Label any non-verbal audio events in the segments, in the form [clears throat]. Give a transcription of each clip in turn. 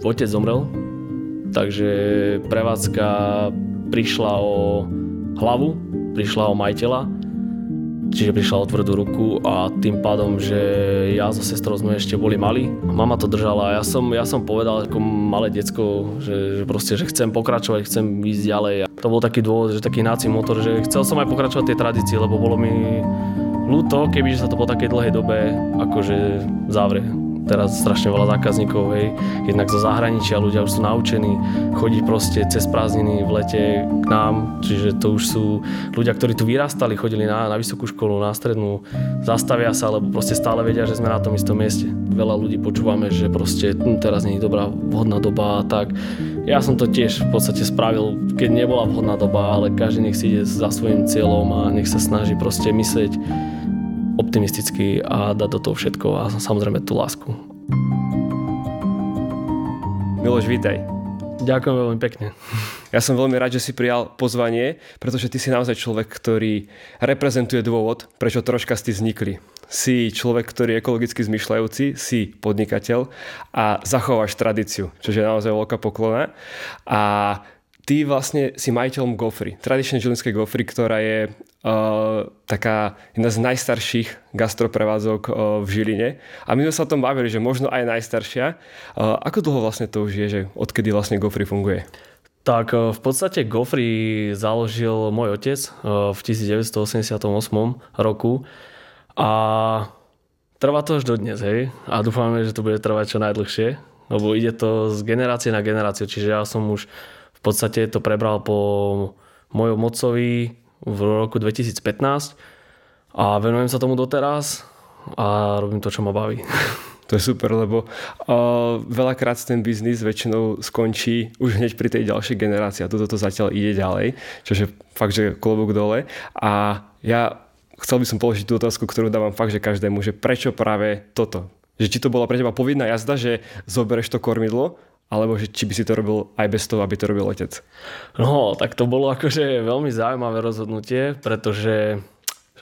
Otec zomrel, takže prevádzka prišla o hlavu, prišla o majiteľa, čiže prišla o tvrdú ruku a tým pádom, že ja so sestrou sme ešte boli mali. Mama to držala a ja som, ja som povedal ako malé decko, že, že proste, že chcem pokračovať, chcem ísť ďalej. A to bol taký dôvod, že taký hnací motor, že chcel som aj pokračovať tej tradícii, lebo bolo mi ľúto, keby sa to po takej dlhej dobe akože zavrie teraz strašne veľa zákazníkov, hej, jednak zo zahraničia, ľudia už sú naučení chodiť proste cez prázdniny v lete k nám, čiže to už sú ľudia, ktorí tu vyrastali, chodili na, na vysokú školu, na strednú, zastavia sa, lebo proste stále vedia, že sme na tom istom mieste. Veľa ľudí počúvame, že proste hm, teraz nie je dobrá vhodná doba a tak. Ja som to tiež v podstate spravil, keď nebola vhodná doba, ale každý nech si ide za svojim cieľom a nech sa snaží proste myslieť optimisticky a dať do toho všetko a samozrejme tú lásku. Miloš, vítaj. Ďakujem veľmi pekne. Ja som veľmi rád, že si prijal pozvanie, pretože ty si naozaj človek, ktorý reprezentuje dôvod, prečo troška ste vznikli. Si človek, ktorý je ekologicky zmyšľajúci, si podnikateľ a zachováš tradíciu, čo je naozaj veľká poklona. A ty vlastne si majiteľom Gofry, tradičnej žilinskej Gofry, ktorá je uh, taká jedna z najstarších gastroprevádzok uh, v Žiline. A my sme sa o tom bavili, že možno aj najstaršia. Uh, ako dlho vlastne to už je, že odkedy vlastne Gofry funguje? Tak v podstate Gofry založil môj otec v 1988 roku a trvá to až dodnes, hej. A dúfame, že to bude trvať čo najdlhšie, lebo ide to z generácie na generáciu, čiže ja som už v podstate to prebral po mojom mocovi v roku 2015 a venujem sa tomu doteraz a robím to, čo ma baví. [laughs] To je super, lebo uh, veľakrát ten biznis väčšinou skončí už hneď pri tej ďalšej generácii a toto to zatiaľ ide ďalej, čo je fakt, že klobúk dole. A ja chcel by som položiť tú otázku, ktorú dávam fakt, že každému, že prečo práve toto? Že či to bola pre teba povinná jazda, že zoberieš to kormidlo alebo že či by si to robil aj bez toho, aby to robil otec? No, tak to bolo akože veľmi zaujímavé rozhodnutie, pretože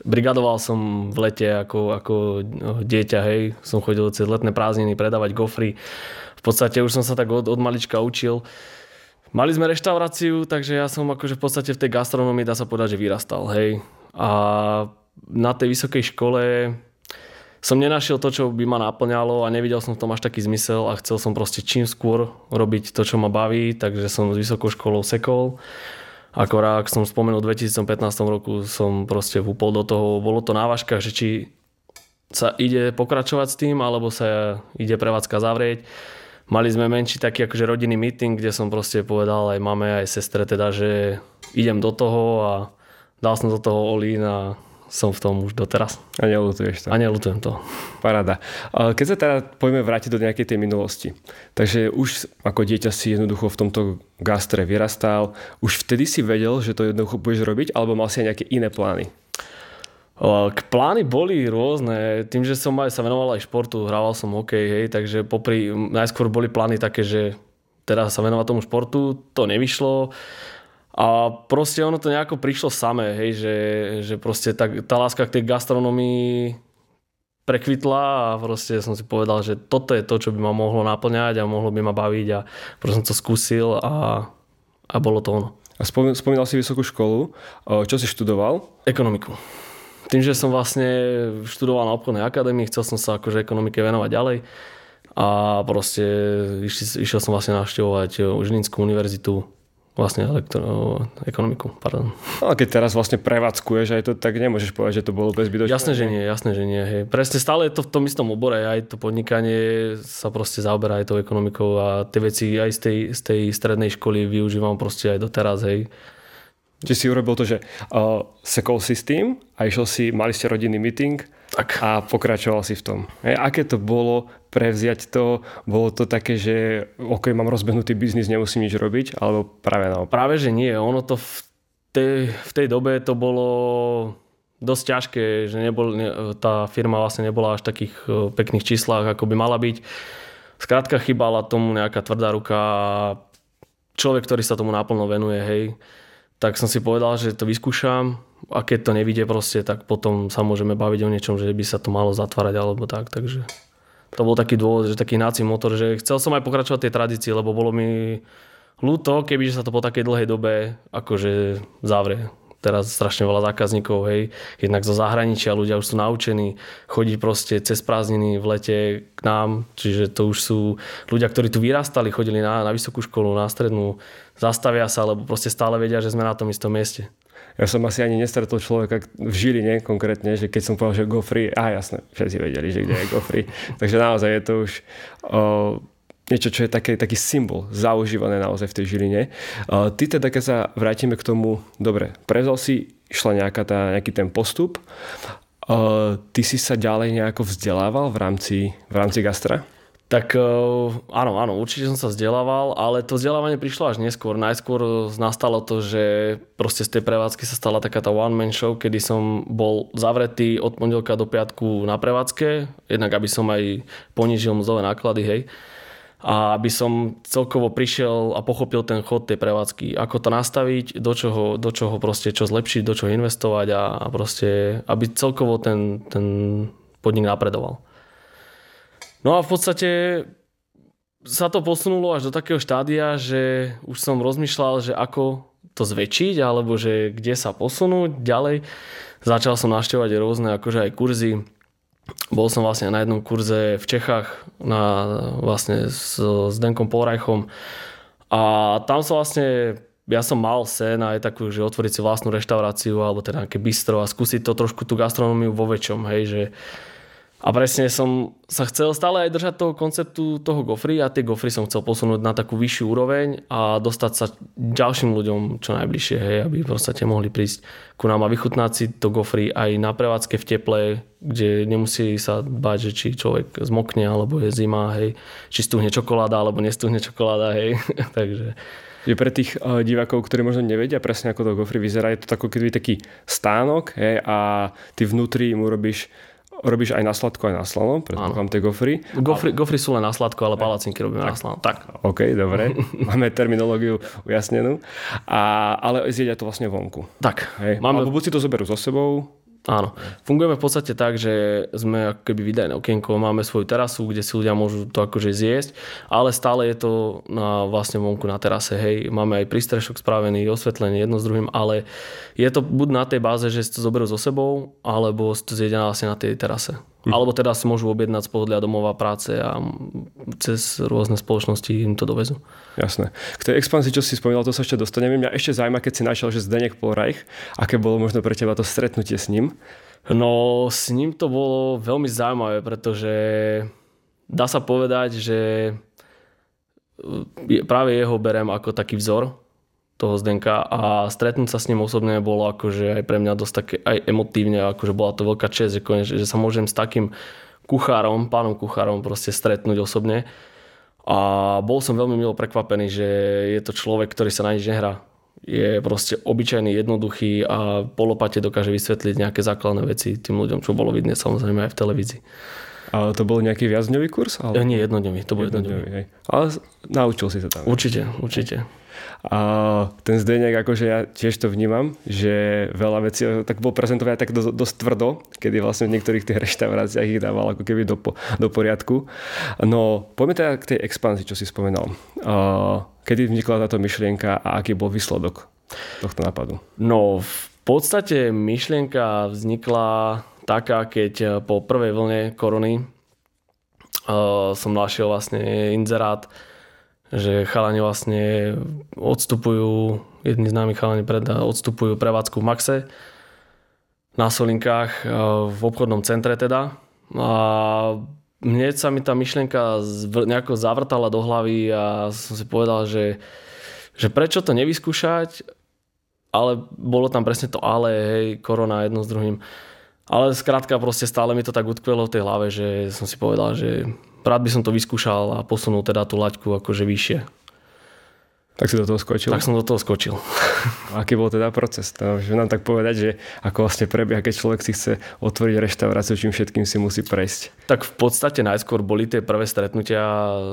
brigadoval som v lete ako, ako dieťa, hej, som chodil cez letné prázdniny predávať gofry. V podstate už som sa tak od, od malička učil. Mali sme reštauráciu, takže ja som akože v podstate v tej gastronomii dá sa povedať, že vyrastal, hej. A na tej vysokej škole som nenašiel to, čo by ma naplňalo a nevidel som v tom až taký zmysel a chcel som proste čím skôr robiť to, čo ma baví, takže som s vysokou školou sekol. Akorát, ak som spomenul, v 2015 roku som proste vúpol do toho, bolo to na že či sa ide pokračovať s tým, alebo sa ide prevádzka zavrieť. Mali sme menší taký akože rodinný meeting, kde som proste povedal aj mame, aj sestre teda, že idem do toho a dal som do toho olín a som v tom už doteraz. A nelutuješ to? A nelutujem to. Parada. Keď sa teda poďme vrátiť do nejakej tej minulosti. Takže už ako dieťa si jednoducho v tomto gastre vyrastal. Už vtedy si vedel, že to jednoducho budeš robiť, alebo mal si aj nejaké iné plány? Plány boli rôzne. Tým, že som aj sa venoval aj športu, hrával som hokej, hej, takže popri, najskôr boli plány také, že teda sa venovať tomu športu, to nevyšlo. A proste ono to nejako prišlo samé, hej, že, že proste tá, tá láska k tej gastronomii prekvitla a proste som si povedal, že toto je to, čo by ma mohlo naplňať a mohlo by ma baviť a proste som to skúsil a, a bolo to ono. A spomínal si vysokú školu. Čo si študoval? Ekonomiku. Tým, že som vlastne študoval na obchodnej akadémii, chcel som sa akože ekonomike venovať ďalej a proste išiel, som vlastne navštevovať Žilinskú univerzitu vlastne elektro, ekonomiku. Pardon. No a keď teraz vlastne prevádzkuješ aj to, tak nemôžeš povedať, že to bolo bezbytočné. Jasné, že nie, jasné, že nie. Hej. Presne stále je to v tom istom obore, aj to podnikanie sa proste zaoberá aj tou ekonomikou a tie veci aj z tej, z tej strednej školy využívam proste aj doteraz, hej. Či si urobil to, že uh, sekol si s tým a išiel si, mali ste rodinný meeting tak. a pokračoval si v tom. Hej, aké to bolo prevziať to? Bolo to také, že ok, mám rozbehnutý biznis, nemusím nič robiť? Alebo práve naopak? Práve, že nie. Ono to v tej, v tej dobe to bolo dosť ťažké, že nebol, ne, tá firma vlastne nebola až v takých uh, pekných číslach, ako by mala byť. Skrátka chýbala tomu nejaká tvrdá ruka človek, ktorý sa tomu naplno venuje, hej tak som si povedal, že to vyskúšam. A keď to nevidie proste, tak potom sa môžeme baviť o niečom, že by sa to malo zatvárať alebo tak, takže To bol taký dôvod, že taký hnací motor, že chcel som aj pokračovať tej tradícii, lebo bolo mi ľúto, kebyže sa to po takej dlhej dobe akože zavrie teraz strašne veľa zákazníkov, hej, jednak zo zahraničia, ľudia už sú naučení chodiť proste cez prázdniny v lete k nám, čiže to už sú ľudia, ktorí tu vyrastali, chodili na, na vysokú školu, na strednú, zastavia sa, lebo proste stále vedia, že sme na tom istom mieste. Ja som asi ani nestretol človeka v Žiline konkrétne, že keď som povedal, že go free, a jasné, všetci vedeli, že kde je go free. [laughs] Takže naozaj je to už o, niečo, čo je také, taký symbol zaužívané naozaj v tej Žiline. Ty teda, keď sa vrátime k tomu, dobre, prevzal si, išla nejaká tá, nejaký ten postup, ty si sa ďalej nejako vzdelával v rámci, v rámci gastra? Tak áno, áno, určite som sa vzdelával, ale to vzdelávanie prišlo až neskôr. Najskôr nastalo to, že proste z tej prevádzky sa stala taká tá one-man show, kedy som bol zavretý od pondelka do piatku na prevádzke, jednak aby som aj ponížil mzdové náklady, hej a aby som celkovo prišiel a pochopil ten chod tej prevádzky, ako to nastaviť, do čoho, do čoho proste čo zlepšiť, do čoho investovať a, a proste, aby celkovo ten, ten podnik napredoval. No a v podstate sa to posunulo až do takého štádia, že už som rozmýšľal, že ako to zväčšiť, alebo že kde sa posunúť ďalej. Začal som naštevovať rôzne akože aj kurzy, bol som vlastne na jednom kurze v Čechách na, vlastne s, s Denkom Polrajchom. A tam som vlastne ja som mal sen aj takú, že otvoriť si vlastnú reštauráciu alebo teda nejaké bistro a skúsiť to trošku tú gastronómiu vo väčšom, hej, že a presne som sa chcel stále aj držať toho konceptu toho gofry a tie gofry som chcel posunúť na takú vyššiu úroveň a dostať sa ďalším ľuďom čo najbližšie, hej, aby proste mohli prísť ku nám a vychutnať si to gofry aj na prevádzke v teple, kde nemusí sa báť, že či človek zmokne alebo je zima, hej, či stuhne čokoláda alebo nestuhne čokoláda, hej, [laughs] takže. Je pre tých uh, divákov, ktorí možno nevedia presne, ako to gofry vyzerá, je to tako, keby taký stánok hej, a ty vnútri mu robíš Robíš aj na sladko, aj na slano, predpokladám tie gofry. Gofry, ale... gofry sú len na sladko, ale palacinky robíme tak. na slano. Tak. OK, dobre. [laughs] Máme terminológiu ujasnenú. A, ale zjedia to vlastne vonku. Tak. Hej. Máme... Alebo buď si to zoberú so sebou, Áno. Fungujeme v podstate tak, že sme ako keby vydajné okienko, máme svoju terasu, kde si ľudia môžu to akože zjesť, ale stále je to na, vlastne vonku na terase, hej. Máme aj prístrešok spravený, osvetlenie jedno s druhým, ale je to buď na tej báze, že si to zoberú so sebou, alebo si to zjedia vlastne na tej terase. Hm. Alebo teda si môžu objednať z pohodlia domova práce a cez rôzne spoločnosti im to dovezú. Jasné. K tej expansii, čo si spomínal, to sa ešte dostaneme. Mňa ešte zaujíma, keď si našiel, že Zdenek Polreich, aké bolo možno pre teba to stretnutie s ním? No, s ním to bolo veľmi zaujímavé, pretože dá sa povedať, že práve jeho berem ako taký vzor, toho Zdenka a stretnúť sa s ním osobne bolo akože aj pre mňa dosť také aj emotívne, akože bola to veľká čest, že, konečne, že sa môžem s takým kuchárom, pánom kuchárom proste stretnúť osobne. A bol som veľmi milo prekvapený, že je to človek, ktorý sa na nič nehrá. Je proste obyčajný, jednoduchý a po lopate dokáže vysvetliť nejaké základné veci tým ľuďom, čo bolo vidieť samozrejme aj v televízii. Ale to bol nejaký viacdňový kurz? Ale... Nie, jednodňový, to bol jednodňový. jednodňový. Ale naučil si sa tam. Určite, určite. A ten Zdeňak, akože ja tiež to vnímam, že veľa vecí tak bol prezentovaný tak dosť, dosť tvrdo, kedy vlastne v niektorých tých reštauráciách ich dával ako keby do, do poriadku. No, poďme teda k tej expanzii, čo si spomenal. A, kedy vznikla táto myšlienka a aký bol výsledok tohto nápadu? No, v podstate myšlienka vznikla taká, keď po prvej vlne korony uh, som našiel vlastne inzerát že chalani vlastne odstupujú, jedni známi chalani pred, odstupujú prevádzku v Maxe na Solinkách e, v obchodnom centre teda. A mne sa mi tá myšlienka nejako zavrtala do hlavy a som si povedal, že, že prečo to nevyskúšať, ale bolo tam presne to ale, hej, korona jedno s druhým. Ale skrátka proste stále mi to tak utkvelo v tej hlave, že som si povedal, že rád by som to vyskúšal a posunul teda tú laťku akože vyššie. Tak si do toho skočil? Tak som do toho skočil. [laughs] Aký bol teda proces? To, že nám tak povedať, že ako vlastne prebieha, keď človek si chce otvoriť reštauráciu, čím všetkým si musí prejsť? Tak v podstate najskôr boli tie prvé stretnutia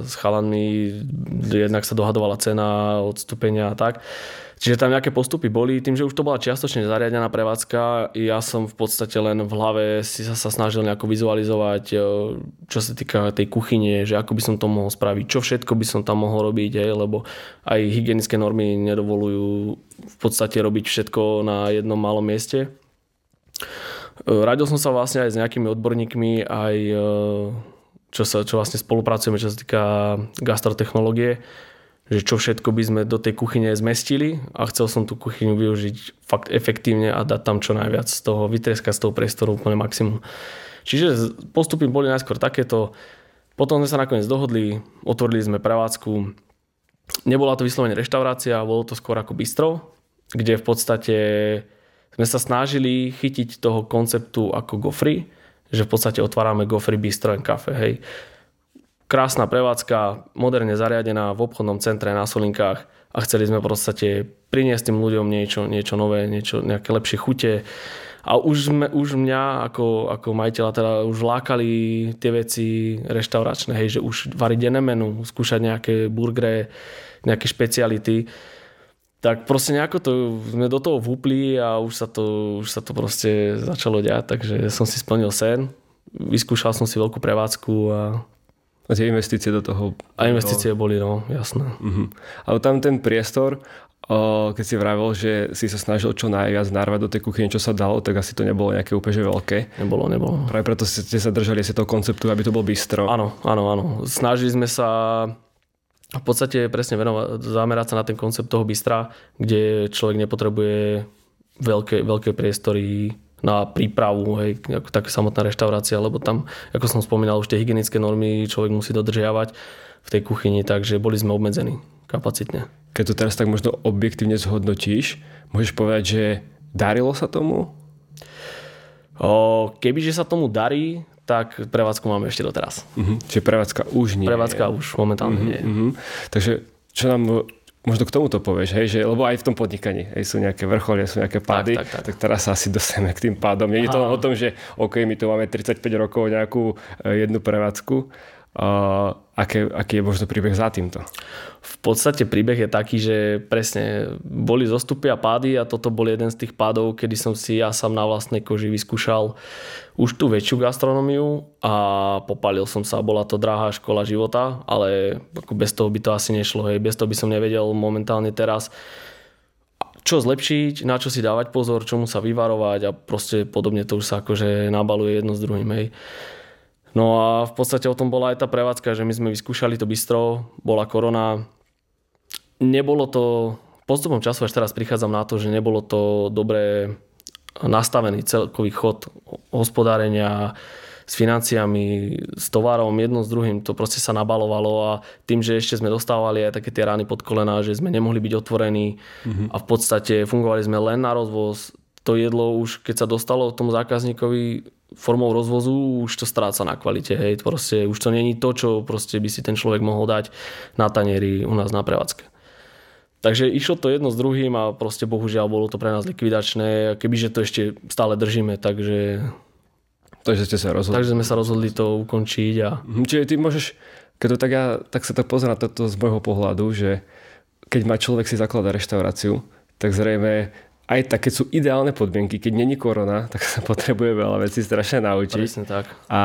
s chalanmi, jednak sa dohadovala cena, odstúpenia a tak. Čiže tam nejaké postupy boli, tým, že už to bola čiastočne zariadená prevádzka, ja som v podstate len v hlave si sa, sa snažil nejako vizualizovať, e, čo sa týka tej kuchyne, že ako by som to mohol spraviť, čo všetko by som tam mohol robiť, hej, lebo aj hygienické normy nedovolujú v podstate robiť všetko na jednom malom mieste. E, radil som sa vlastne aj s nejakými odborníkmi, aj e, čo, sa, čo vlastne spolupracujeme, čo sa týka gastrotechnológie, že čo všetko by sme do tej kuchyne zmestili a chcel som tú kuchyňu využiť fakt efektívne a dať tam čo najviac z toho, vytrieskať z toho priestoru úplne maximum. Čiže postupy boli najskôr takéto, potom sme sa nakoniec dohodli, otvorili sme prevádzku. Nebola to vyslovene reštaurácia, bolo to skôr ako bistro, kde v podstate sme sa snažili chytiť toho konceptu ako gofry, že v podstate otvárame gofry, bistro and cafe, hej krásna prevádzka, moderne zariadená v obchodnom centre na Solinkách a chceli sme v podstate priniesť tým ľuďom niečo, niečo nové, niečo, nejaké lepšie chute. A už, sme, už mňa ako, ako majiteľa teda už lákali tie veci reštauračné, hej, že už variť denné menu, skúšať nejaké burgery, nejaké špeciality. Tak proste nejako to, sme do toho vúpli a už sa to, už sa to proste začalo diať, takže som si splnil sen. Vyskúšal som si veľkú prevádzku a a tie investície do toho... A investície no. boli, no, jasné. Uh-huh. Ale tam ten priestor, o, keď si vravel, že si sa snažil čo najviac narvať do tej kuchyne, čo sa dalo, tak asi to nebolo nejaké úplne že veľké. Nebolo, nebolo. Práve preto ste sa držali asi toho konceptu, aby to bol bistro. Áno, áno, áno. Snažili sme sa v podstate presne venovať, zamerať sa na ten koncept toho bistra, kde človek nepotrebuje veľké, veľké priestory, na prípravu, hej, ako taká samotná reštaurácia, lebo tam, ako som spomínal, už tie hygienické normy človek musí dodržiavať v tej kuchyni, takže boli sme obmedzení kapacitne. Keď to teraz tak možno objektívne zhodnotíš, môžeš povedať, že darilo sa tomu? O, kebyže sa tomu darí, tak prevádzku máme ešte doteraz. Uh-huh. Čiže prevádzka už nie Prevádzka už momentálne uh-huh, nie. Uh-huh. Takže čo nám možno k tomuto povieš, hej, že, lebo aj v tom podnikaní hej, sú nejaké vrcholy, sú nejaké pády, tak, tak, tak. tak teraz sa asi dostaneme k tým pádom. Nie je to len o tom, že OK, my tu máme 35 rokov nejakú e, jednu prevádzku, Uh, aké, aký je možno príbeh za týmto? V podstate príbeh je taký, že presne boli zostupy a pády a toto bol jeden z tých pádov, kedy som si ja sám na vlastnej koži vyskúšal už tú väčšiu gastronómiu a popalil som sa. Bola to drahá škola života, ale ako bez toho by to asi nešlo. Hej. Bez toho by som nevedel momentálne teraz čo zlepšiť, na čo si dávať pozor, čomu sa vyvarovať a proste podobne to už sa akože nabaluje jedno s druhým. Hej. No a v podstate o tom bola aj tá prevádzka, že my sme vyskúšali to bistro, bola korona. Nebolo to, postupom času až teraz prichádzam na to, že nebolo to dobre nastavený celkový chod hospodárenia s financiami, s tovarom, jedno s druhým, to proste sa nabalovalo a tým, že ešte sme dostávali aj také tie rány pod kolena, že sme nemohli byť otvorení mm-hmm. a v podstate fungovali sme len na rozvoz, to jedlo už, keď sa dostalo tomu zákazníkovi formou rozvozu, už to stráca na kvalite. Hej. Proste, už to není to, čo proste by si ten človek mohol dať na tanieri u nás na prevádzke. Takže išlo to jedno s druhým a proste bohužiaľ bolo to pre nás likvidačné, kebyže to ešte stále držíme, takže... Takže ste sa rozhodli. Takže sme sa rozhodli to ukončiť a... Mhm, čiže ty môžeš, keď to tak ja, tak sa to pozerám toto z môjho pohľadu, že keď má človek si zaklada reštauráciu, tak zrejme aj tak, keď sú ideálne podmienky, keď není korona, tak sa potrebuje veľa vecí strašne naučiť. Presne tak. A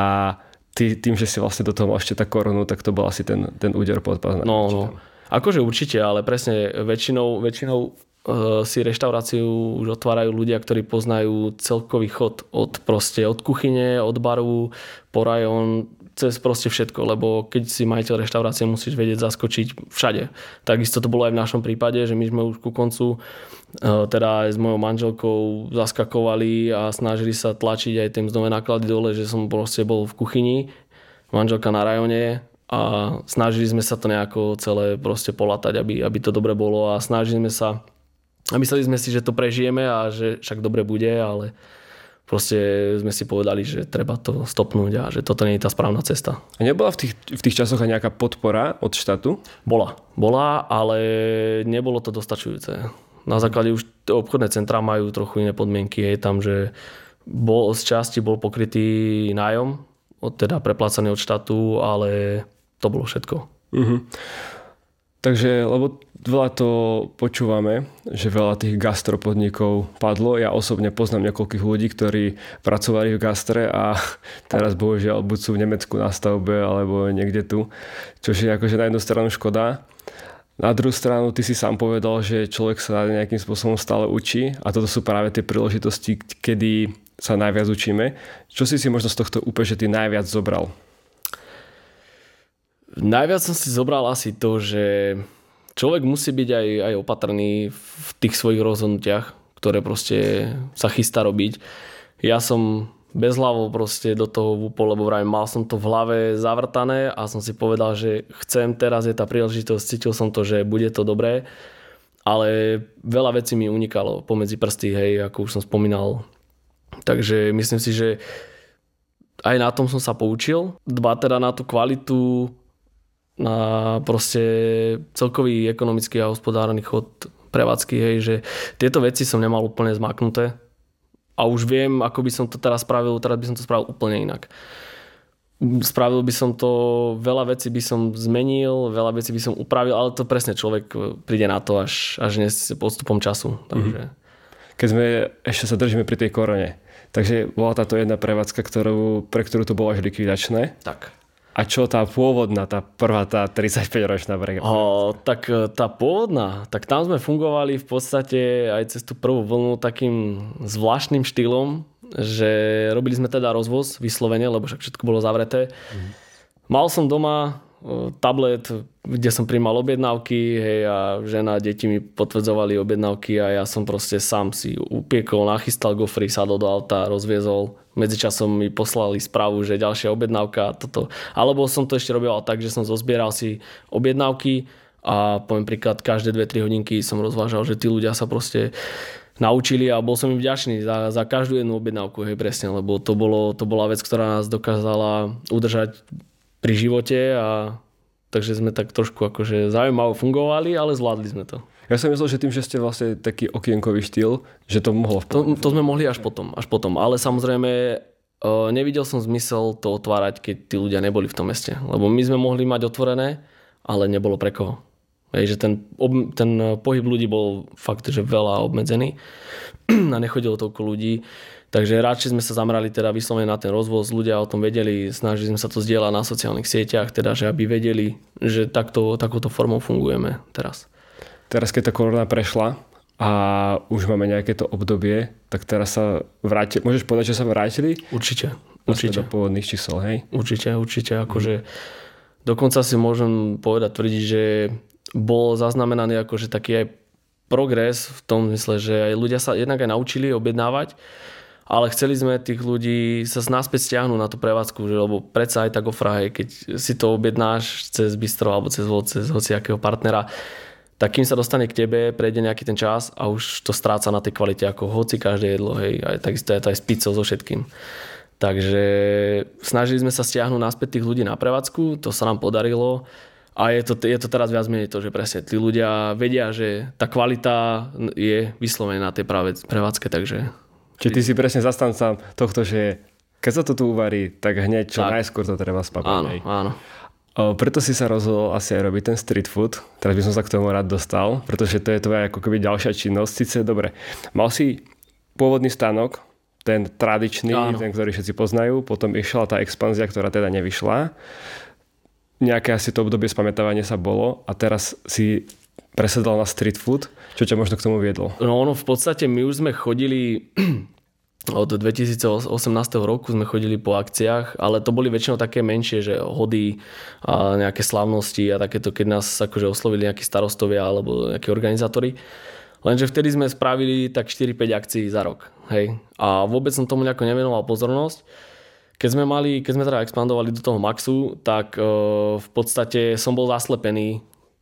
ty, tým, že si vlastne do toho mal ešte tá koronu, tak to bol asi ten, ten úder pod pás. No, no. Akože určite, ale presne väčšinou, väčšinou uh, si reštauráciu už otvárajú ľudia, ktorí poznajú celkový chod od proste od kuchyne, od baru, po rajón, cez proste všetko, lebo keď si majiteľ reštaurácie, musíš vedieť zaskočiť všade. Takisto to bolo aj v našom prípade, že my sme už ku koncu eh, teda aj s mojou manželkou zaskakovali a snažili sa tlačiť aj tie mzdové náklady dole, že som proste bol v kuchyni, manželka na rajone a snažili sme sa to nejako celé proste polatať, aby, aby to dobre bolo a snažili sme sa a mysleli sme si, že to prežijeme a že však dobre bude, ale proste sme si povedali, že treba to stopnúť a že toto nie je tá správna cesta. A nebola v tých, v tých časoch aj nejaká podpora od štátu? Bola. Bola, ale nebolo to dostačujúce. Na základe už obchodné centrá majú trochu iné podmienky. Je tam, že bol, z časti bol pokrytý nájom, teda preplácaný od štátu, ale to bolo všetko. Uh-huh. Takže, lebo veľa to počúvame, že veľa tých gastropodnikov padlo. Ja osobne poznám niekoľkých ľudí, ktorí pracovali v gastre a [laughs] teraz bohužiaľ buď sú v Nemecku na stavbe alebo niekde tu, čo je akože na jednu stranu škoda. Na druhú stranu, ty si sám povedal, že človek sa nejakým spôsobom stále učí a toto sú práve tie príležitosti, kedy sa najviac učíme. Čo si si možno z tohto úplne, že ty najviac zobral? Najviac som si zobral asi to, že človek musí byť aj, aj opatrný v tých svojich rozhodnutiach, ktoré proste sa chystá robiť. Ja som bez hlavo proste do toho vúpol, lebo vrajím, mal som to v hlave zavrtané a som si povedal, že chcem, teraz je tá príležitosť, cítil som to, že bude to dobré, ale veľa vecí mi unikalo pomedzi prsty, hej, ako už som spomínal. Takže myslím si, že aj na tom som sa poučil. Dba teda na tú kvalitu na proste celkový ekonomický a hospodárny chod prevádzky, hej, že tieto veci som nemal úplne zmaknuté a už viem, ako by som to teraz spravil, teraz by som to spravil úplne inak. Spravil by som to, veľa vecí by som zmenil, veľa vecí by som upravil, ale to presne človek príde na to až, až dnes postupom času. Takže... Keď sme, ešte sa držíme pri tej korone, takže bola táto jedna prevádzka, ktorú, pre ktorú to bolo až likvidačné. Tak. A čo tá pôvodná, tá prvá, tá 35-ročná brega? O, tak e, tá pôvodná, tak tam sme fungovali v podstate aj cez tú prvú vlnu takým zvláštnym štýlom, že robili sme teda rozvoz vyslovene, lebo však všetko bolo zavreté. Mm. Mal som doma tablet, kde som primal objednávky hej, a žena a deti mi potvrdzovali objednávky a ja som proste sám si upiekol, nachystal gofry, sadol do auta, rozviezol. Medzičasom mi poslali správu, že ďalšia objednávka. Toto. Alebo som to ešte robil tak, že som zozbieral si objednávky a poviem príklad, každé 2-3 hodinky som rozvážal, že tí ľudia sa proste naučili a bol som im vďačný za, za každú jednu objednávku, hej, presne, lebo to, bolo, to bola vec, ktorá nás dokázala udržať pri živote a takže sme tak trošku akože zaujímavo fungovali, ale zvládli sme to. Ja som myslel, že tým, že ste vlastne taký okienkový štýl, že to mohlo... To, to sme mohli až potom, až potom. Ale samozrejme uh, nevidel som zmysel to otvárať, keď tí ľudia neboli v tom meste. Lebo my sme mohli mať otvorené, ale nebolo pre koho. Hej, že ten, ob, ten pohyb ľudí bol fakt, že veľa obmedzený [clears throat] a nechodilo toľko ľudí. Takže radšej sme sa zamerali teda vyslovene na ten rozvoz, ľudia o tom vedeli, snažili sme sa to zdieľať na sociálnych sieťach, teda že aby vedeli, že takto, takouto formou fungujeme teraz. Teraz keď tá korona prešla a už máme nejaké to obdobie, tak teraz sa vráti, môžeš povedať, že sa vrátili? Určite, určite. Do pôvodných čísel, hej? Určite, určite, akože dokonca si môžem povedať, tvrdiť, že bol zaznamenaný akože taký aj progres v tom zmysle, že aj ľudia sa jednak aj naučili objednávať, ale chceli sme tých ľudí sa naspäť stiahnuť na tú prevádzku, že, lebo predsa aj tak ofra, hej, keď si to objednáš cez bistro alebo cez, cez hociakého partnera, tak kým sa dostane k tebe, prejde nejaký ten čas a už to stráca na tej kvalite ako hoci každé jedlo, hej, aj takisto je to aj s pizzou so všetkým. Takže snažili sme sa stiahnuť naspäť tých ľudí na prevádzku, to sa nám podarilo a je to, je to teraz viac menej to, že presne tí ľudia vedia, že tá kvalita je vyslovená na tej prevádzke, takže Čiže ty si presne zastanca tohto, že keď sa to tu uvarí, tak hneď čo tak. najskôr to treba spapať. Áno, áno. O, preto si sa rozhodol asi aj robiť ten street food. Teraz by som sa k tomu rád dostal, pretože to je tvoja ako keby ďalšia činnosť. Sice dobre, mal si pôvodný stánok, ten tradičný, áno. ten, ktorý všetci poznajú, potom išla tá expanzia, ktorá teda nevyšla. Nejaké asi to obdobie spamätávania sa bolo a teraz si presedal na street food. Čo ťa možno k tomu viedlo? No ono v podstate my už sme chodili [clears throat] od 2018 roku sme chodili po akciách, ale to boli väčšinou také menšie, že hody a nejaké slavnosti a takéto, keď nás akože oslovili nejakí starostovia alebo nejakí organizátori. Lenže vtedy sme spravili tak 4-5 akcií za rok. Hej. A vôbec som tomu nejako nevenoval pozornosť. Keď sme mali, keď sme teda expandovali do toho Maxu, tak e, v podstate som bol zaslepený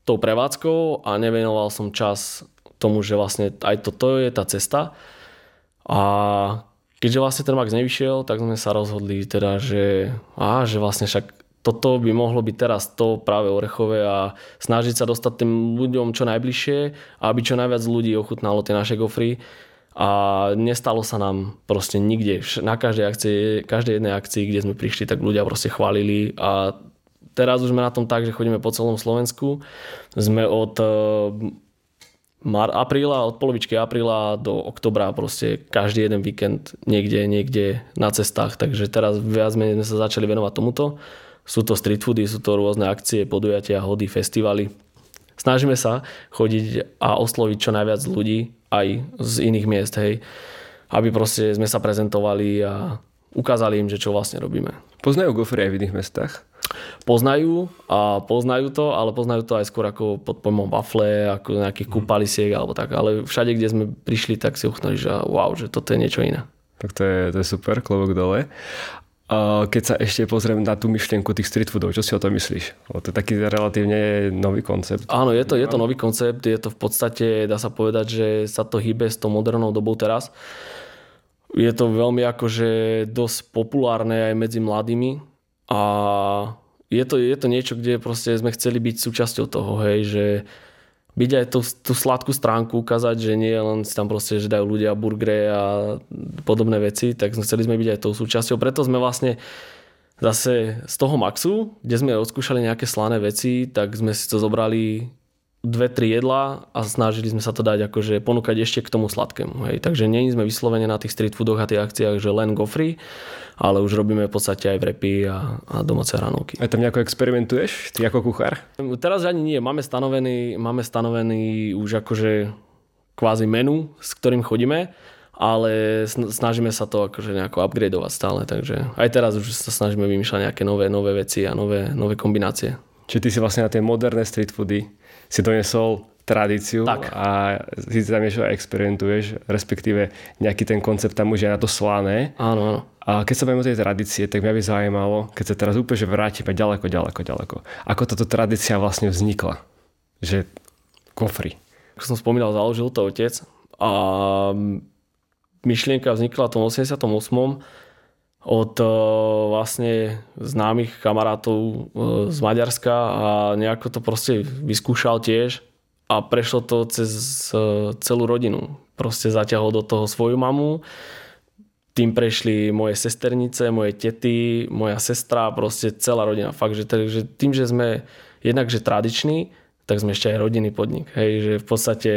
tou prevádzkou a nevenoval som čas tomu, že vlastne aj toto je tá cesta. A keďže vlastne ten max nevyšiel, tak sme sa rozhodli teda, že, á, že vlastne však toto by mohlo byť teraz to práve orechové a snažiť sa dostať tým ľuďom čo najbližšie aby čo najviac ľudí ochutnalo tie naše gofry a nestalo sa nám proste nikde. Na každej akcii, každej jednej akcii, kde sme prišli, tak ľudia proste chválili a teraz už sme na tom tak, že chodíme po celom Slovensku. Sme od eh, mar, apríla, od polovičky apríla do oktobra proste každý jeden víkend niekde, niekde na cestách, takže teraz viac menej sme sa začali venovať tomuto. Sú to street foody, sú to rôzne akcie, podujatia, hody, festivaly. Snažíme sa chodiť a osloviť čo najviac ľudí aj z iných miest, hej, aby proste sme sa prezentovali a ukázali im, že čo vlastne robíme. Poznajú gofry aj v iných mestách? Poznajú a poznajú to, ale poznajú to aj skôr ako pod pojmom wafle, ako nejakých kúpalisiek alebo tak. Ale všade, kde sme prišli, tak si uchnali, že wow, že toto je niečo iné. Tak to je, to je super, klobok dole. Keď sa ešte pozriem na tú myšlienku tých street foodov, čo si o tom myslíš? O to je taký relatívne nový koncept. Áno, je to, je to nový koncept, je to v podstate, dá sa povedať, že sa to hýbe s tou modernou dobou teraz. Je to veľmi akože dosť populárne aj medzi mladými a je to, je to niečo, kde proste sme chceli byť súčasťou toho, hej, že byť aj tú, tú sladkú stránku, ukázať, že nie len si tam proste, že dajú ľudia burgery a podobné veci, tak chceli sme byť aj tou súčasťou. Preto sme vlastne zase z toho Maxu, kde sme odskúšali nejaké slané veci, tak sme si to zobrali dve, tri jedlá a snažili sme sa to dať akože ponúkať ešte k tomu sladkému. Hej. Takže nie sme vyslovene na tých street foodoch a tých akciách, že len gofry, ale už robíme v podstate aj v repy a, a domáce hranolky. A tam nejako experimentuješ, ty ako kuchár? Teraz ani nie, máme stanovený, máme stanovený už akože kvázi menu, s ktorým chodíme, ale snažíme sa to akože nejako upgradeovať stále, takže aj teraz už sa snažíme vymýšľať nejaké nové, nové veci a nové, nové kombinácie. Čiže ty si vlastne na tie moderné street foody si donesol tradíciu tak. a si tam niečo experimentuješ, respektíve nejaký ten koncept tam už je na to slané. Áno, áno. A keď sa bavíme o tej tradície, tak mňa by zaujímalo, keď sa teraz úplne že vrátime ďaleko, ďaleko, ďaleko. Ako táto tradícia vlastne vznikla? Že kofry. Ako som spomínal, založil to otec a myšlienka vznikla v tom 88 od uh, vlastne známych kamarátov uh, z Maďarska a nejako to proste vyskúšal tiež a prešlo to cez uh, celú rodinu. Proste zaťahol do toho svoju mamu, tým prešli moje sesternice, moje tety, moja sestra, proste celá rodina. Fakt, že, tým, že sme jednak tradiční, tak sme ešte aj rodinný podnik. Hej, že v podstate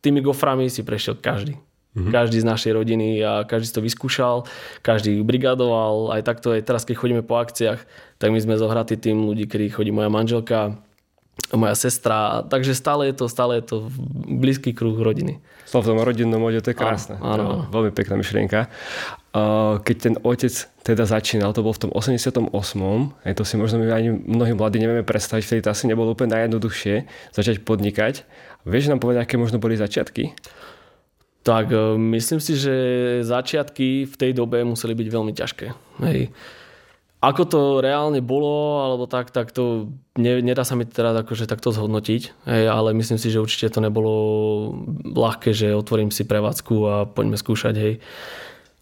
tými goframi si prešiel každý. Mm-hmm. Každý z našej rodiny a každý to vyskúšal, každý brigadoval, aj takto aj teraz, keď chodíme po akciách, tak my sme zohratí tým ľudí, kedy chodí moja manželka, moja sestra, takže stále je to, stále je to blízky kruh rodiny. v tom rodinnom mode, to je krásne. Áno, áno. Veľmi pekná myšlienka. Keď ten otec teda začínal, to bol v tom 88. Aj to si možno my ani mnohí mladí nevieme predstaviť, vtedy to asi nebolo úplne najjednoduchšie začať podnikať. Vieš nám povedať, aké možno boli začiatky? Tak e, myslím si, že začiatky v tej dobe museli byť veľmi ťažké. Hej. Ako to reálne bolo, alebo tak, tak to ne, nedá sa mi teraz akože takto zhodnotiť, hej, ale myslím si, že určite to nebolo ľahké, že otvorím si prevádzku a poďme skúšať, hej.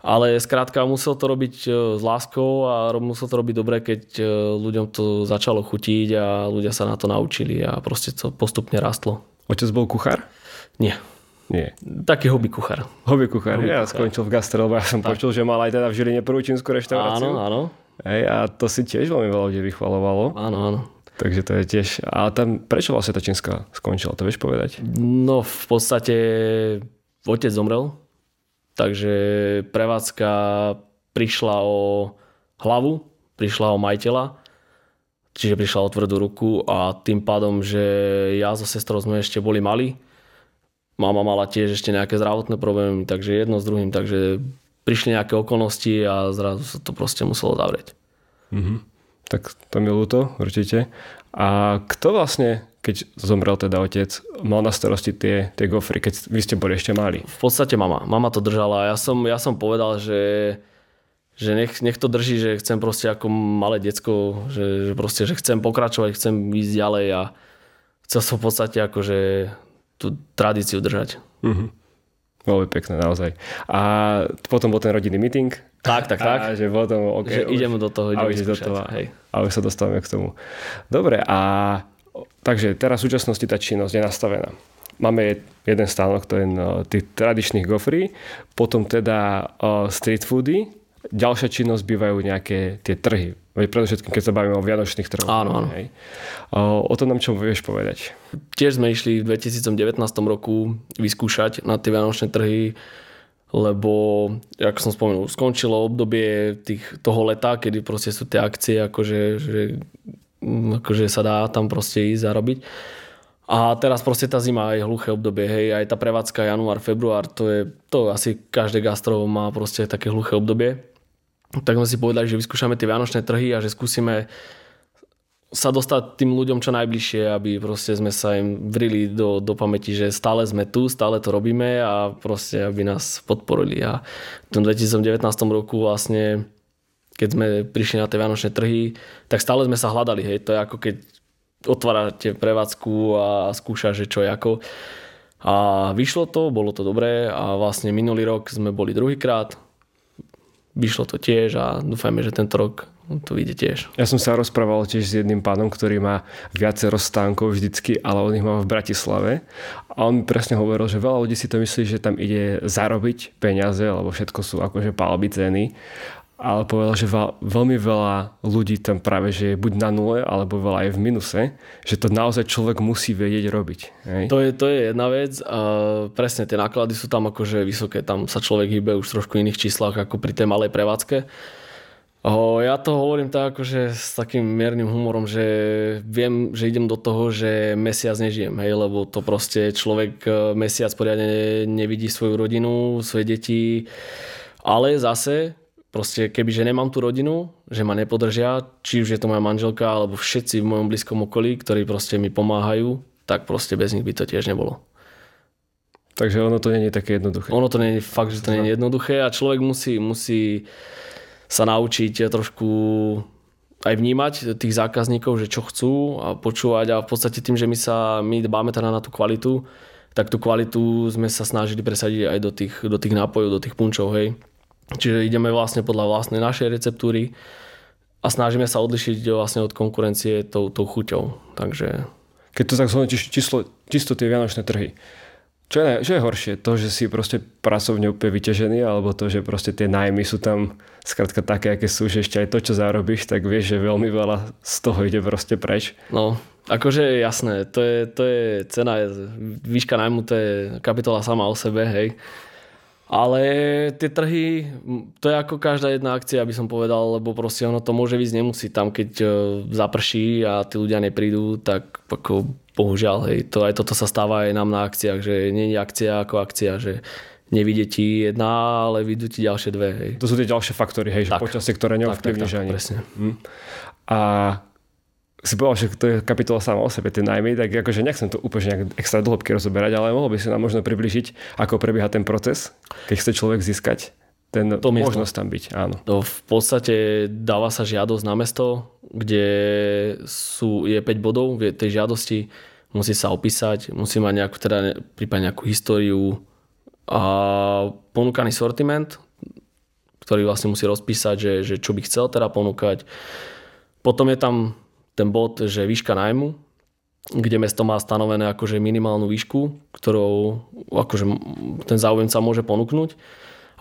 Ale skrátka musel to robiť e, s láskou a musel to robiť dobre, keď e, ľuďom to začalo chutiť a ľudia sa na to naučili a proste to postupne rastlo. Otec bol kuchár? Nie. Nie. Taký hobby kuchár. Hobby kuchár. Hobby ja kuchár. skončil v gastro, lebo ja som tak. počul, že mal aj teda v Žiline prvú čínsku reštauráciu. Áno, áno. Hej, a to si tiež veľmi veľa ľudí vychvalovalo. Áno, áno. Takže to je tiež... A tam, prečo vlastne tá čínska skončila, to vieš povedať? No v podstate otec zomrel, takže prevádzka prišla o hlavu, prišla o majiteľa, čiže prišla o tvrdú ruku a tým pádom, že ja so sestrou sme ešte boli mali, Mama mala tiež ešte nejaké zdravotné problémy, takže jedno s druhým, takže prišli nejaké okolnosti a zrazu sa to proste muselo zavrieť. Mm-hmm. Tak to mi ľúto, určite. A kto vlastne, keď zomrel teda otec, mal na starosti tie, tie gofry, keď vy ste boli ešte mali? V podstate mama. Mama to držala. Ja som, ja som povedal, že, že nech, nech to drží, že chcem proste ako malé decko, že, že proste, že chcem pokračovať, chcem ísť ďalej a chcel som v podstate akože tú tradíciu držať. Uh-huh. Veľmi pekné, naozaj. A potom bol ten rodinný meeting. Tak, tak, tak. A že potom, okay, že ideme do toho, ideme do toho. Hej. A už sa dostávame k tomu. Dobre, a takže teraz v súčasnosti tá činnosť je nastavená. Máme jeden stánok, to je no, tých tradičných gofrí, potom teda street foody ďalšia činnosť bývajú nejaké tie trhy. Veď predovšetkým, keď sa bavíme o vianočných trhoch. Áno, áno. Hej. O, o tom nám čo vieš povedať? Tiež sme išli v 2019 roku vyskúšať na tie vianočné trhy, lebo, ako som spomenul, skončilo obdobie tých, toho leta, kedy proste sú tie akcie, akože, že, akože sa dá tam proste ísť zarobiť. A teraz proste tá zima je hluché obdobie, hej, aj tá prevádzka január, február, to je, to asi každé gastro má proste také hluché obdobie. Tak sme si povedali, že vyskúšame tie vianočné trhy a že skúsime sa dostať tým ľuďom čo najbližšie, aby proste sme sa im vrili do, do pamäti, že stále sme tu, stále to robíme a proste aby nás podporili. A v tom 2019 roku vlastne keď sme prišli na tie vianočné trhy, tak stále sme sa hľadali. Hej. To je ako keď otvárate prevádzku a skúša, že čo je ako. A vyšlo to, bolo to dobré a vlastne minulý rok sme boli druhýkrát. Vyšlo to tiež a dúfajme, že tento rok to vyjde tiež. Ja som sa rozprával tiež s jedným pánom, ktorý má viacero stánkov vždycky, ale on ich má v Bratislave. A on presne hovoril, že veľa ľudí si to myslí, že tam ide zarobiť peniaze, lebo všetko sú akože palby ceny ale povedal, že veľmi veľa ľudí tam práve, že je buď na nule, alebo veľa je v minuse, že to naozaj človek musí vedieť robiť. Hej? To, je, to je jedna vec a presne tie náklady sú tam akože vysoké, tam sa človek hýbe už trošku iných číslach ako pri tej malej prevádzke. O, ja to hovorím tak akože s takým miernym humorom, že viem, že idem do toho, že mesiac nežijem, hej, lebo to proste človek e, mesiac poriadne nevidí svoju rodinu, svoje deti, ale zase proste kebyže nemám tú rodinu, že ma nepodržia, či už je to moja manželka, alebo všetci v mojom blízkom okolí, ktorí proste mi pomáhajú, tak proste bez nich by to tiež nebolo. Takže ono to nie je také jednoduché. Ono to nie je fakt, že to nie je jednoduché a človek musí, musí sa naučiť trošku aj vnímať tých zákazníkov, že čo chcú a počúvať a v podstate tým, že my sa my dbáme teda na tú kvalitu, tak tú kvalitu sme sa snažili presadiť aj do tých, do tých nápojov, do tých punčov, hej. Čiže ideme vlastne podľa vlastnej našej receptúry a snažíme sa odlišiť vlastne od konkurencie tou, tou chuťou. Takže... Keď to tak zhodnotíš čisto, čisto tie vianočné trhy, čo je, čo je horšie? To, že si proste pracovne úplne vyťažený, alebo to, že proste tie nájmy sú tam skrátka také, aké sú, že ešte aj to, čo zarobíš, tak vieš, že veľmi veľa z toho ide proste preč. No, akože jasné, to je, to je cena, výška nájmu, to je kapitola sama o sebe, hej. Ale tie trhy, to je ako každá jedna akcia, aby som povedal, lebo proste ono to môže ísť nemusí. Tam keď e, zaprší a tí ľudia neprídu, tak ako bohužiaľ, hej, to, aj toto sa stáva aj nám na akciách, že nie je akcia ako akcia, že nevidie ti jedna, ale vidú ti ďalšie dve. Hej. To sú tie ďalšie faktory, hej, že počasie, ktoré neovplyvníš ani. Presne. Hm. A si povedal, že to je kapitola sama o sebe, tie najmy, tak akože nechcem to úplne nejak extra dlhobky rozoberať, ale mohol by si nám možno približiť, ako prebieha ten proces, keď chce človek získať ten to možnosť tam byť. Áno. To v podstate dáva sa žiadosť na mesto, kde sú, je 5 bodov v tej žiadosti, musí sa opísať, musí mať nejakú, teda, prípadne nejakú históriu a ponúkaný sortiment, ktorý vlastne musí rozpísať, že, že čo by chcel teda ponúkať. Potom je tam ten bod, že výška nájmu, kde mesto má stanovené akože minimálnu výšku, ktorou akože ten záujemca môže ponúknuť.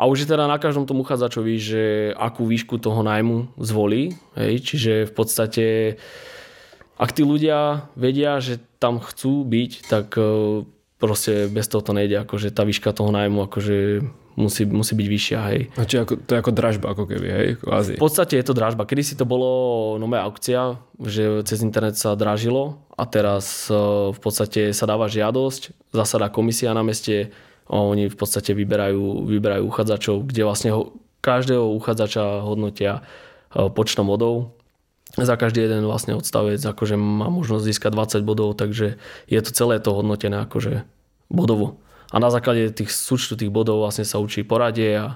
A už je teda na každom tom uchádzačovi, že akú výšku toho nájmu zvolí. Hej? Čiže v podstate, ak tí ľudia vedia, že tam chcú byť, tak e, proste bez toho to nejde. Akože tá výška toho nájmu akože musí, musí byť vyššia, hej. A či ako, to je ako dražba, ako keby, hej, kvázi. V podstate je to dražba. Kedy si to bolo nové aukcia, že cez internet sa dražilo a teraz e, v podstate sa dáva žiadosť, zasadá komisia na meste a oni v podstate vyberajú, vyberajú uchádzačov, kde vlastne ho, každého uchádzača hodnotia e, počtom bodov. Za každý jeden vlastne odstavec akože má možnosť získať 20 bodov, takže je to celé to hodnotené akože bodovo a na základe tých súčtu tých bodov vlastne sa učí poradie a,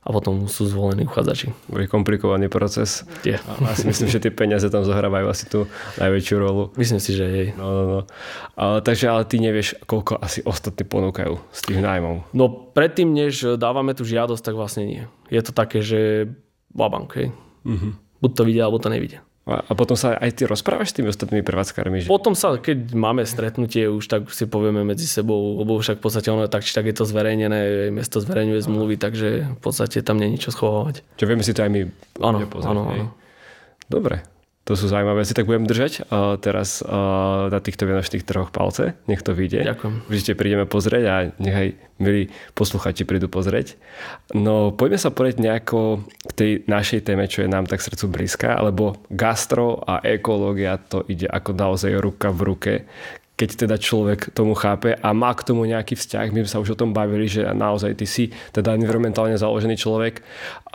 a potom sú zvolení uchádzači. Bude komplikovaný proces. Je. A asi myslím, že tie peniaze tam zohrávajú asi tú najväčšiu rolu. Myslím si, že jej. No, no, no. Ale, takže ale ty nevieš, koľko asi ostatní ponúkajú z tých nájmov. No predtým, než dávame tú žiadosť, tak vlastne nie. Je to také, že babank, hej. Uh-huh. Buď to vidia, alebo to nevidia. A, potom sa aj ty rozprávaš s tými ostatnými prevádzkármi? Že... Potom sa, keď máme stretnutie, už tak si povieme medzi sebou, lebo však v podstate ono tak či tak je to zverejnené, mesto zverejňuje zmluvy, takže v podstate tam nie je ničo schovávať. Čo vieme si to aj my Áno, áno, áno. Dobre, to sú zaujímavé veci, tak budem držať uh, teraz uh, na týchto vianočných trhoch palce. Nech to vyjde. Ďakujem. Určite prídeme pozrieť a nechaj milí posluchači prídu pozrieť. No poďme sa porieť nejako k tej našej téme, čo je nám tak srdcu blízka, lebo gastro a ekológia to ide ako naozaj ruka v ruke keď teda človek tomu chápe a má k tomu nejaký vzťah. My sme sa už o tom bavili, že naozaj ty si teda environmentálne založený človek.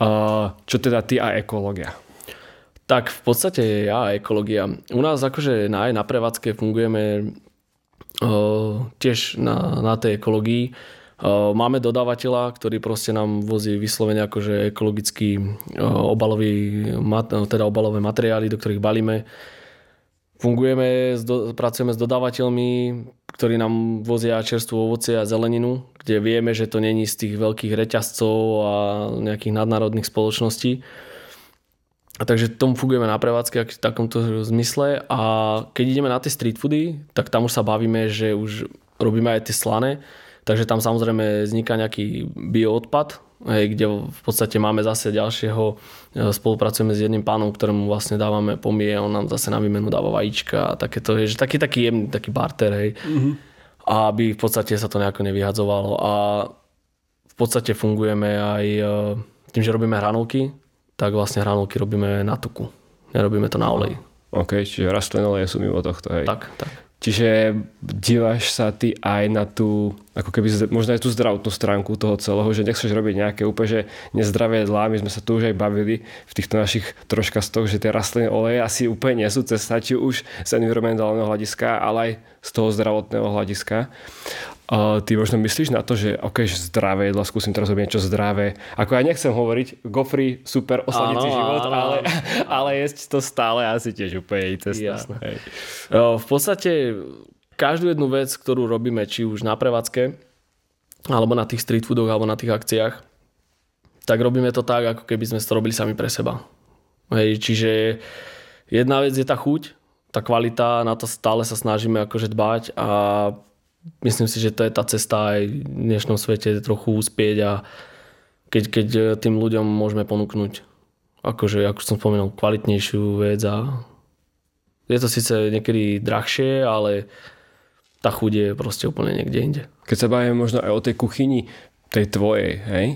Uh, čo teda ty a ekológia? Tak v podstate ja ekológia. U nás akože na, aj na prevádzke fungujeme uh, tiež na, na tej ekológii. Uh, máme dodávateľa, ktorý proste nám vozí vyslovene akože ekologický uh, obalový, mat, teda obalové materiály, do ktorých balíme. Fungujeme, pracujeme s dodávateľmi, ktorí nám vozia čerstvú ovocie a zeleninu, kde vieme, že to není z tých veľkých reťazcov a nejakých nadnárodných spoločností takže tomu fungujeme na prevádzke v takomto zmysle a keď ideme na tie street foody, tak tam už sa bavíme, že už robíme aj tie slané, takže tam samozrejme vzniká nejaký bioodpad, hej, kde v podstate máme zase ďalšieho, e, spolupracujeme s jedným pánom, ktorému vlastne dávame pomie, on nám zase na výmenu dáva vajíčka a takéto, že taký, taký jemný, taký barter, hej. Mm-hmm. A aby v podstate sa to nejako nevyhadzovalo a v podstate fungujeme aj e, tým, že robíme hranolky, tak vlastne hranolky robíme na tuku. Nerobíme to na olej. OK, čiže rastlinné oleje sú mimo tohto, hej. Tak, tak. Čiže díváš sa ty aj na tú, ako keby možno aj tú zdravotnú stránku toho celého, že nechceš robiť nejaké úplne že nezdravé jedlá. My sme sa tu už aj bavili v týchto našich troška z toho, že tie rastlinné oleje asi úplne nie sú cesta, či už z environmentálneho hľadiska, ale aj z toho zdravotného hľadiska. Uh, ty možno myslíš na to, že ok, že zdravé jedlo, skúsim teraz robiť niečo zdravé. Ako ja nechcem hovoriť, gofri, super, osladicí život, áno. Ale, [laughs] ale jesť to stále asi tiež úplne cesta. Jasné. Hej. v podstate každú jednu vec, ktorú robíme, či už na prevádzke, alebo na tých street foodoch, alebo na tých akciách, tak robíme to tak, ako keby sme to robili sami pre seba. Hej, čiže jedna vec je tá chuť, tá kvalita, na to stále sa snažíme akože dbať a myslím si, že to je tá cesta aj v dnešnom svete trochu uspieť a keď, keď e, tým ľuďom môžeme ponúknuť akože, ako som spomenul, kvalitnejšiu vec a je to síce niekedy drahšie, ale tá chuť je proste úplne niekde inde. Keď sa bavíme možno aj o tej kuchyni, tej tvojej, hej,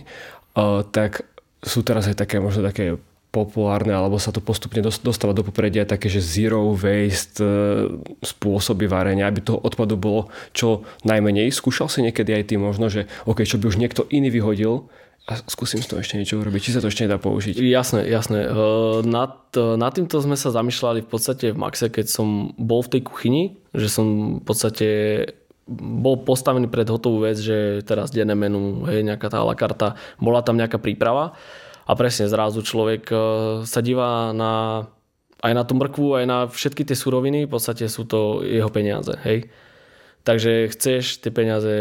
o, tak sú teraz aj také možno také populárne, alebo sa to postupne dostáva do popredia také, že zero waste e, spôsoby varenia, aby toho odpadu bolo čo najmenej. Skúšal si niekedy aj ty možno, že OK, čo by už niekto iný vyhodil, a skúsim z toho ešte niečo urobiť. Či sa to ešte nedá použiť? Jasné, jasné. E, nad, nad týmto sme sa zamýšľali v podstate v Maxe, keď som bol v tej kuchyni, že som v podstate bol postavený pred hotovú vec, že teraz denné menu, hej, nejaká tá la karta, bola tam nejaká príprava a presne zrazu človek e, sa divá na, aj na tú mrkvu, aj na všetky tie suroviny, v podstate sú to jeho peniaze, hej. Takže chceš tie peniaze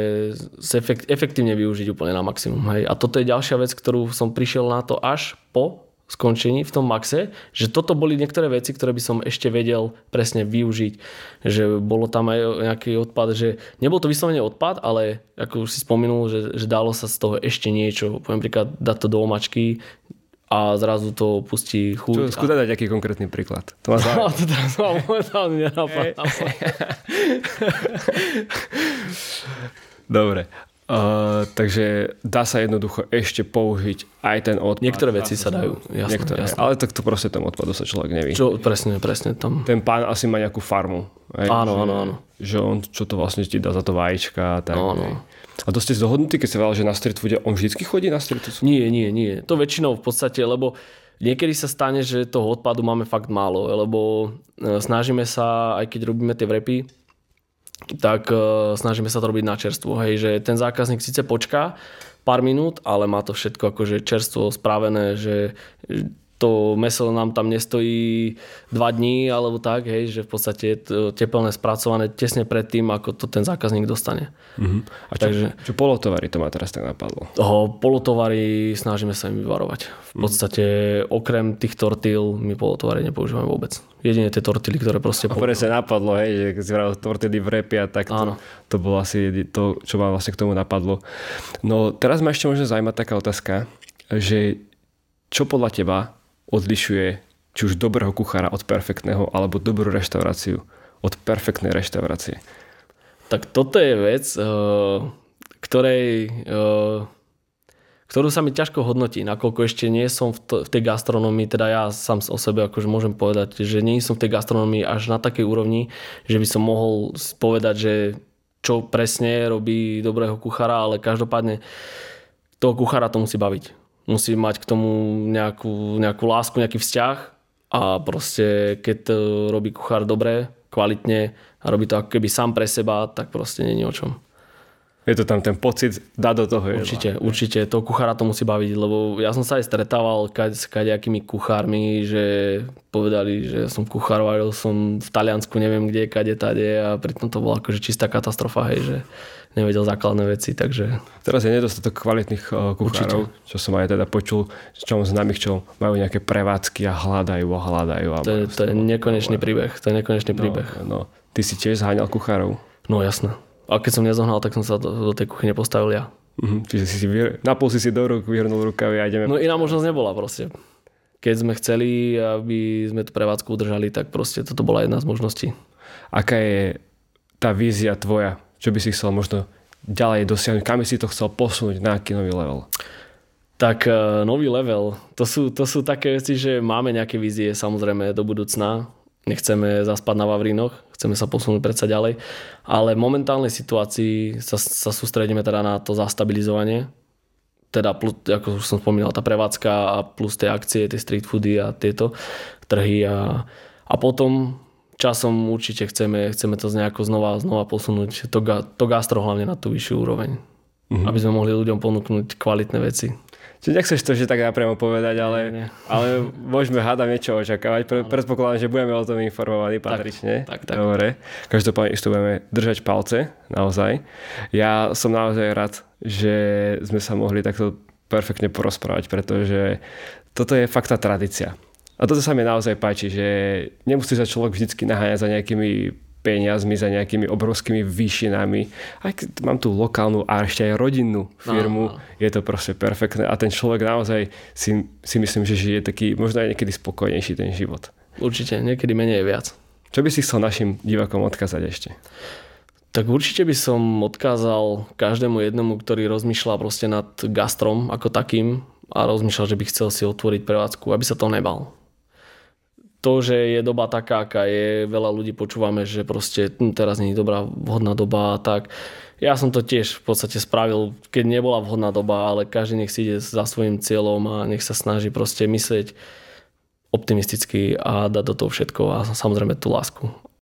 efektívne využiť úplne na maximum. Hej. A toto je ďalšia vec, ktorú som prišiel na to až po skončení v tom maxe, že toto boli niektoré veci, ktoré by som ešte vedel presne využiť. Že bolo tam aj nejaký odpad, že nebol to vyslovene odpad, ale ako už si spomenul, že, že dalo sa z toho ešte niečo. Poviem príklad, dať to do omačky, a zrazu to pustí chuť. Skúda dať aký konkrétny príklad. To ma [laughs] no, to tam momentálne nenapadá. [laughs] [laughs] Dobre. Uh, takže dá sa jednoducho ešte použiť aj ten odpad. Niektoré veci sa dajú, jasné, Niektoré, jasné. Ale tak to proste tomu odpadu sa človek neví. Čo, presne, presne tam. Ten pán asi má nejakú farmu. Hej, áno, áno, áno. Že on, čo to vlastne ti dá za to vajíčka. Tak, áno. A to ste dohodnutí, keď sa veľa, že na street foode, on vždycky chodí na street food? Nie, nie, nie. To väčšinou v podstate, lebo niekedy sa stane, že toho odpadu máme fakt málo, lebo e, snažíme sa, aj keď robíme tie vrepy, tak uh, snažíme sa to robiť na čerstvo. Hej, že ten zákazník síce počká pár minút, ale má to všetko akože čerstvo spravené, že to meso nám tam nestojí dva dní alebo tak, hej, že v podstate je to teplné spracované tesne pred tým, ako to ten zákazník dostane. Uh-huh. A čo, Takže, čo polotovary to ma teraz tak napadlo? Toho polotovary snažíme sa im vyvarovať. V mhm. podstate uh-huh. okrem tých tortil my polotovary nepoužívame vôbec. Jedine tie tortily, ktoré proste... A sa napadlo, hej, že si tortily v repi a tak to, to bolo asi to, čo ma vlastne k tomu napadlo. No teraz ma ešte možno zaujímať taká otázka, že čo podľa teba odlišuje či už dobrého kuchára od perfektného, alebo dobrú reštauráciu od perfektnej reštaurácie? Tak toto je vec, eh, ktorej, eh, ktorú sa mi ťažko hodnotí, nakoľko ešte nie som v tej gastronomii, teda ja sám o sebe akože môžem povedať, že nie som v tej gastronomii až na takej úrovni, že by som mohol povedať, že čo presne robí dobrého kuchára, ale každopádne toho kuchára to musí baviť musí mať k tomu nejakú, nejakú lásku, nejaký vzťah a proste keď robí kuchár dobre, kvalitne a robí to ako keby sám pre seba, tak proste není o čom je to tam ten pocit dať do toho jedla. Určite, určite. To kuchára to musí baviť, lebo ja som sa aj stretával s kadejakými kuchármi, že povedali, že som kuchár, varil som v Taliansku, neviem kde, kade, tade a pritom to bola akože čistá katastrofa, hej, že nevedel základné veci, takže... Teraz je nedostatok kvalitných kuchárov, Určite. čo som aj teda počul, čo známych, čo majú nejaké prevádzky a hľadajú a hľadajú. A to, je, to je nekonečný príbeh, to je nekonečný no, príbeh. No, no. Ty si tiež zháňal kuchárov? No jasné. A keď som nezohnal, tak som sa do, do tej kuchyne postavil ja. Uh-huh. Čiže si si vyr... napol si si do rúk, vyhrnul rukavy a ideme... No iná možnosť nebola proste. Keď sme chceli, aby sme tú prevádzku udržali, tak proste toto bola jedna z možností. Aká je tá vízia tvoja? Čo by si chcel možno ďalej dosiahnuť? Kam by si to chcel posunúť? Na aký nový level? Tak uh, nový level, to sú, to sú také veci, že máme nejaké vízie samozrejme do budúcna nechceme zaspať na Vavrinoch, chceme sa posunúť predsa ďalej, ale v momentálnej situácii sa, sa sústredíme teda na to zastabilizovanie, teda plus, ako už som spomínal, tá prevádzka a plus tie akcie, tie street foody a tieto trhy a, a potom časom určite chceme, chceme to nejako znova, znova posunúť, to, to gastro hlavne na tú vyššiu úroveň, mm-hmm. aby sme mohli ľuďom ponúknuť kvalitné veci. Čiže nechceš to že tak napriamo povedať, ale, nie, nie. ale môžeme hádam niečo očakávať. Pre, predpokladám, že budeme o tom informovaní patrične. Tak, tak, tak. Dobre. Každopádne ešte budeme držať palce, naozaj. Ja som naozaj rád, že sme sa mohli takto perfektne porozprávať, pretože toto je fakt tá tradícia. A toto sa mi naozaj páči, že nemusí sa človek vždy naháňať za nejakými peniazmi, za nejakými obrovskými výšinami. Aj keď mám tú lokálnu a ešte aj rodinnú firmu, Aha. je to proste perfektné a ten človek naozaj si, si myslím, že žije taký možno aj niekedy spokojnejší ten život. Určite, niekedy menej je viac. Čo by si chcel našim divakom odkázať ešte? Tak určite by som odkázal každému jednomu, ktorý rozmýšľa proste nad gastrom ako takým a rozmýšľal, že by chcel si otvoriť prevádzku, aby sa to nebal to, že je doba taká, aká je, veľa ľudí počúvame, že proste hm, teraz nie je dobrá vhodná doba a tak. Ja som to tiež v podstate spravil, keď nebola vhodná doba, ale každý nech si ide za svojim cieľom a nech sa snaží proste myslieť optimisticky a dať do toho všetko a samozrejme tú lásku.